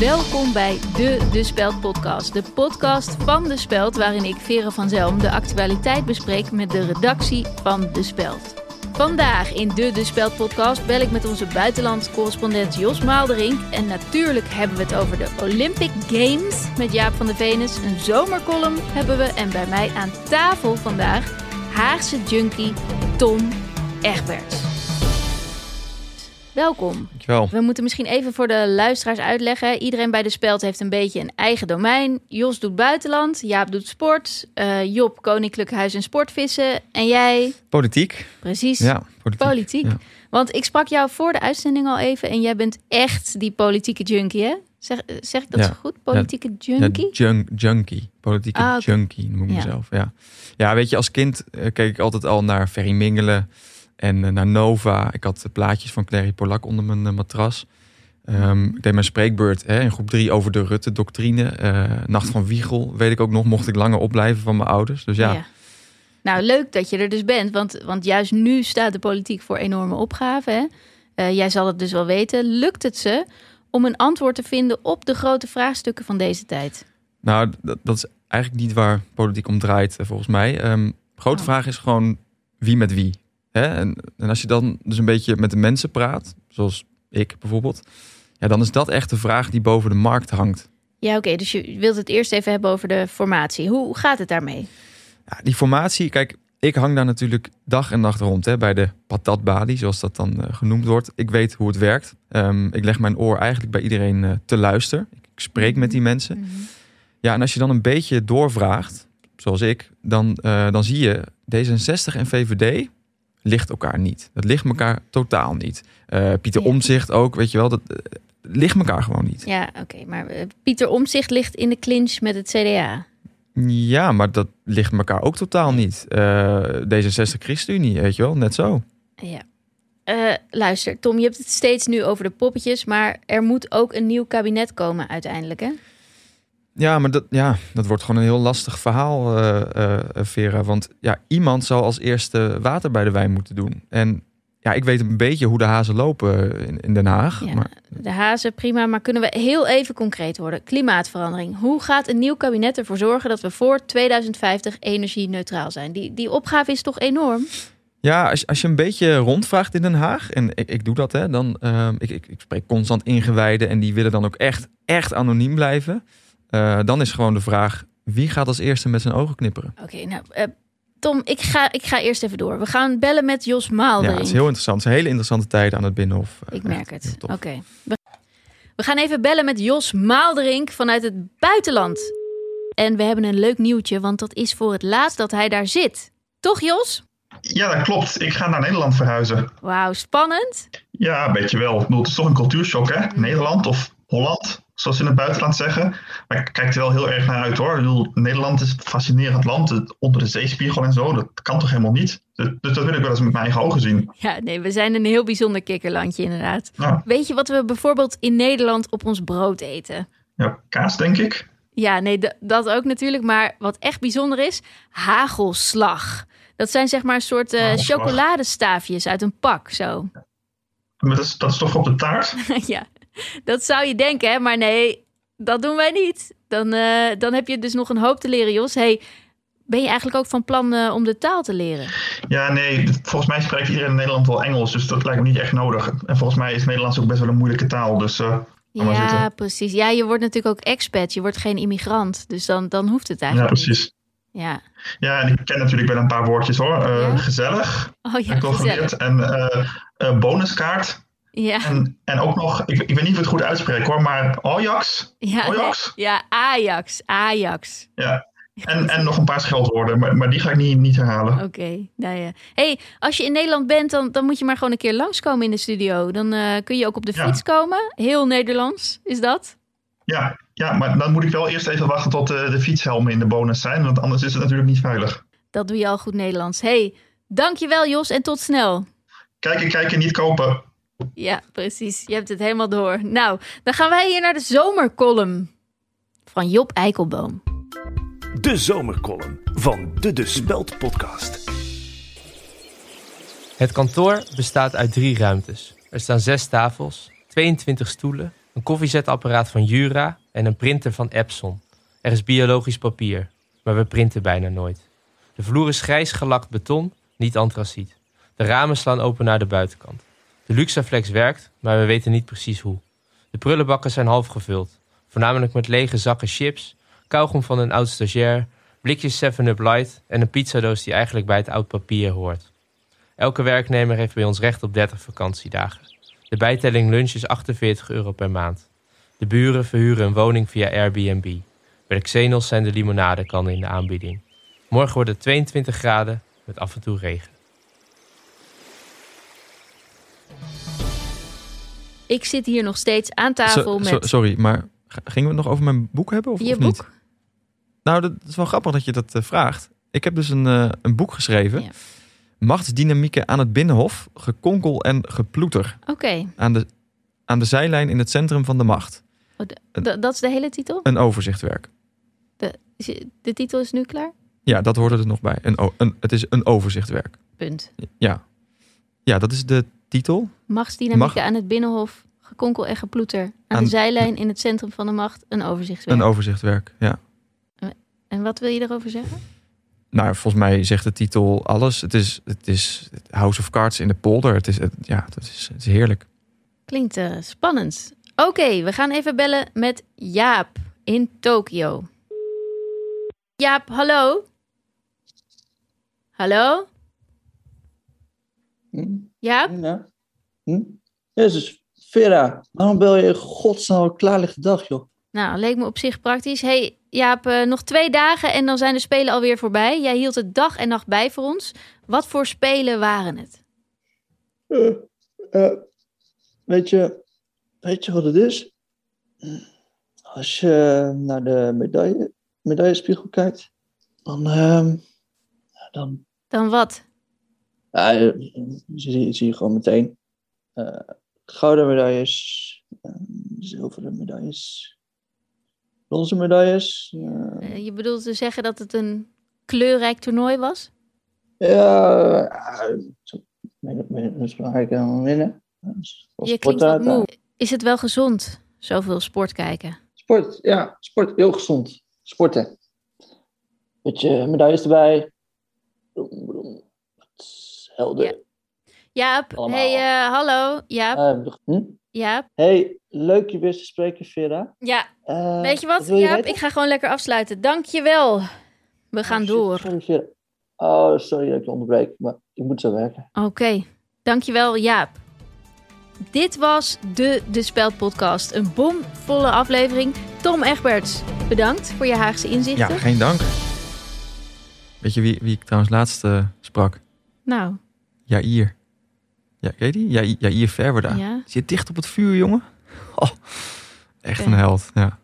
Welkom bij de De Speld podcast. De podcast van De Speld waarin ik, Vere van Zelm, de actualiteit bespreek met de redactie van De Speld. Vandaag in de De Speld podcast bel ik met onze buitenlandse correspondent Jos Maalderink. En natuurlijk hebben we het over de Olympic Games met Jaap van de Venus. Een zomercolumn hebben we en bij mij aan tafel vandaag Haagse junkie Tom Egberts. Welkom. Dankjewel. We moeten misschien even voor de luisteraars uitleggen. Iedereen bij de Speld heeft een beetje een eigen domein. Jos doet buitenland, Jaap doet sport, eh, Job koninklijk huis- en sportvissen. En jij? Politiek. Precies, Ja, politiek. politiek. Ja. Want ik sprak jou voor de uitzending al even en jij bent echt die politieke junkie, hè? Zeg, eh, zeg ik dat Ja. zo goed? Politieke Ja, junkie? junk, junkie. Politieke Ah, junkie noem ik Ja. mezelf. Ja. ja, weet je, als kind eh, keek ik altijd al naar Ferry Mingelen en eh, naar Nova. Ik had eh, plaatjes van Clary Polak onder mijn eh, matras. Ehm, ik deed mijn spreekbeurt hè, in groep drie over de Rutte-doctrine. Nacht van Wiegel, weet ik ook nog, mocht ik langer opblijven van mijn ouders. Dus ja, Nou, leuk dat je er dus bent, want, want juist nu staat de politiek voor enorme opgaven. Jij zal het dus wel weten. Lukt het ze om een antwoord te vinden op de grote vraagstukken van deze tijd? nou, dat, dat is eigenlijk niet waar politiek om draait, volgens mij. Ehm, grote Oh. vraag is gewoon wie met wie. Hè? En, en als je dan dus een beetje met de mensen praat, zoals ik bijvoorbeeld, ja, dan is dat echt de vraag die boven de markt hangt. Ja, oké. dus je wilt het eerst even hebben over de formatie. Hoe gaat het daarmee? Ja, die formatie, kijk, ik hang daar natuurlijk dag en nacht rond hè, bij de patatbalie, zoals dat dan eh, genoemd wordt. Ik weet hoe het werkt. Ehm, ik leg mijn oor eigenlijk bij iedereen eh, te luisteren. Ik, spreek met die mensen. Ja, en als je dan een beetje doorvraagt, zoals ik, dan, eh, dan zie je D66 en VVD ligt elkaar niet. Dat ligt elkaar totaal niet. Eh, Pieter Ja. Omzicht ook, weet je wel, dat eh, ligt elkaar gewoon niet. Ja, oké. maar eh, Pieter Omzicht ligt in de clinch met het CDA. Ja, maar dat ligt elkaar ook totaal niet. Eh, D66 ChristenUnie, weet je wel, net zo. Ja. Luister, Tom, je hebt het steeds nu over de poppetjes, maar er moet ook een nieuw kabinet komen uiteindelijk, hè? Ja, maar dat, ja, dat wordt gewoon een heel lastig verhaal, eh, eh, Vera. Want ja, iemand zal als eerste water bij de wijn moeten doen. En ja, ik weet een beetje hoe de hazen lopen in, in Den Haag. Ja, Maar de hazen, prima. Maar kunnen we heel even concreet worden? Klimaatverandering. Hoe gaat een nieuw kabinet ervoor zorgen dat we voor 2050 energie-neutraal zijn? Die, die opgave is toch enorm? ja, als, als je een beetje rondvraagt in Den Haag, en ik, ik doe dat, hè, dan uh, ik, ik, ik spreek constant ingewijden en die willen dan ook echt, echt anoniem blijven. Uh, dan is gewoon de vraag, wie gaat als eerste met zijn ogen knipperen? Oké, okay, nou, uh, Tom, ik ga, ik ga eerst even door. We gaan bellen met Jos Maalderink. Ja, het is heel interessant. Het is een hele interessante tijden aan het Binnenhof. Ik merk het. Oké. Okay. We, we gaan even bellen met Jos Maalderink vanuit het buitenland. En we hebben een leuk nieuwtje, want dat is voor het laatst dat hij daar zit. Toch, Jos? Ja, dat klopt. Ik ga naar Nederland verhuizen. Wauw, spannend. Ja, weet je wel. Ik bedoel, het is toch een cultuurshock, hè? Nederland of Holland, zoals ze in het buitenland zeggen. Maar ik kijk er wel heel erg naar uit, hoor. Ik bedoel, Nederland is een fascinerend land. Het, onder de zeespiegel en zo, dat kan toch helemaal niet? Dus, dus dat wil ik wel eens met mijn eigen ogen zien. Ja, nee, we zijn een heel bijzonder kikkerlandje, inderdaad. Ja. Weet je wat we bijvoorbeeld in Nederland op ons brood eten? Ja, kaas, denk ik. Ja, nee, dat ook natuurlijk. Maar wat echt bijzonder is, hagelslag. Dat zijn zeg maar een soort uh, chocoladestaafjes uit een pak, zo. Maar dat is, dat is toch op de taart? ja, dat zou je denken, hè? maar nee, dat doen wij niet. Dan, uh, dan heb je dus nog een hoop te leren, Jos. Hey, ben je eigenlijk ook van plan uh, om de taal te leren? Ja, nee, volgens mij spreekt iedereen in Nederland wel Engels, dus dat lijkt me niet echt nodig. En volgens mij is Nederlands ook best wel een moeilijke taal, dus... Uh, ja, precies. Ja, je wordt natuurlijk ook expat, je wordt geen immigrant, dus dan, dan hoeft het eigenlijk Ja, precies. Niet. Ja. ja, en ik ken natuurlijk wel een paar woordjes hoor. Uh, ja? Gezellig. Oh ja, gezellig. En bonuskaart. Ja. En, en ook nog, ik, ik weet niet of ik het goed uitspreek hoor, maar Ajax. Ja, Ajax. Nee, ja Ajax. Ajax. Ja. En, en nog een paar scheldwoorden, maar, maar die ga ik niet, niet herhalen. Oké, okay, nou ja. hey, als je in Nederland bent, dan, dan moet je maar gewoon een keer langskomen in de studio. Dan uh, kun je ook op de fiets ja. komen. Heel Nederlands, is dat? Ja, ja, maar dan moet ik wel eerst even wachten tot uh, de fietshelmen in de bonus zijn, want anders is het natuurlijk niet veilig. Dat doe je al goed Nederlands. hey, dankjewel Jos en tot snel. Kijken, kijken, niet kopen. Ja, precies. Je hebt het helemaal door. Nou, dan gaan wij hier naar de zomercolumn van Job Eikelboom. De zomercolumn van de De Speld podcast. Het kantoor bestaat uit drie ruimtes. Er staan zes tafels, 22 stoelen, een koffiezetapparaat van Jura en een printer van Epson. Er is biologisch papier, maar we printen bijna nooit. De vloer is grijs gelakt beton, niet antraciet. De ramen slaan open naar de buitenkant. De Luxaflex werkt, maar we weten niet precies hoe. De prullenbakken zijn half gevuld, voornamelijk met lege zakken chips, kauwgom van een oud stagiair, blikjes 7-Up Light en een pizzadoos die eigenlijk bij het oud papier hoort. Elke werknemer heeft bij ons recht op 30 vakantiedagen. De bijtelling lunch is 48 euro per maand. De buren verhuren een woning via Airbnb. Bij Xenos zijn de limonadekannen in de aanbieding. Morgen wordt het 22 graden met af en toe regen. Ik zit hier nog steeds aan tafel So- met so- sorry, maar gingen we het nog over mijn boek hebben of, je of niet? boek. Nou, dat is wel grappig dat je dat eh, vraagt. Ik heb dus een, eh, een boek geschreven. Ja. Machtsdynamieken aan het Binnenhof, gekonkel en geploeter. Oké, Aan de, aan de zijlijn in het centrum van de macht. D- dat is de hele titel? Een overzichtwerk. Je- De titel is nu klaar? Ja, dat hoorde er nog bij. Een, een, het is een overzichtwerk. Punt. Ja. ja, dat is de titel. Machtsdynamieken Mag- aan het Binnenhof, gekonkel en geploeter. Aan, Aan- de zijlijn in het centrum van de macht, een overzichtswerk. Een overzichtwerk, ja. en wat wil je erover zeggen? Nou, volgens mij zegt de titel alles. Het is, het is House of Cards in de polder. Het is, het, ja, het is, het is heerlijk. Klinkt eh, spannend. Oké, we gaan even bellen met Jaap in Tokio. Jaap, hallo? Hallo? Hm? Jaap? Ja. Hm? Jezus, Vera, waarom bel je godsnaam op klaarlichte dag, joh? Nou, leek me op zich praktisch. hey, Jaap, eh, nog twee dagen en dan zijn de Spelen alweer voorbij. Jij hield het dag en nacht bij voor ons. Wat voor Spelen waren het? Eh, eh, weet, je, weet je wat het is? Als je naar de medaille, medaillespiegel kijkt, dan, ehm, dan Dan wat? Ja, eh, zie, zie je gewoon meteen eh, gouden medailles, eh, zilveren medailles, bronzen medailles. je bedoelt te zeggen dat het een kleurrijk toernooi was? Ja, min- is belangrijk dan winnen. Dus Je klinkt wat moe. Is het wel gezond, zoveel sport kijken? Sport, ja, sport, heel gezond. Sporten. Beetje medailles erbij. Broem, broem. Helder. Ja. Jaap, Allemaal. hey, eh, hallo. Jaap, Eh, hm? Jaap. Hey, leuk je weer te spreken, Vera. Ja, Eh, weet je wat, je Jaap? weten? Ik ga gewoon lekker afsluiten. Dank je wel. We gaan Oh, door. Sorry, Vera. Oh, sorry dat ik je onderbreek, maar ik moet zo werken. Oké, dankjewel Jaap. Dit was de De Speld podcast. Een bomvolle aflevering. Tom Egberts, bedankt voor je Haagse Ja, inzichten. geen dank. Weet je wie, wie ik trouwens laatst sprak? Nou, Jair. Ja, ken je die? Ja, Jair Verwerda. ja. Zit dicht op het vuur, jongen. Oh, echt een held, ja.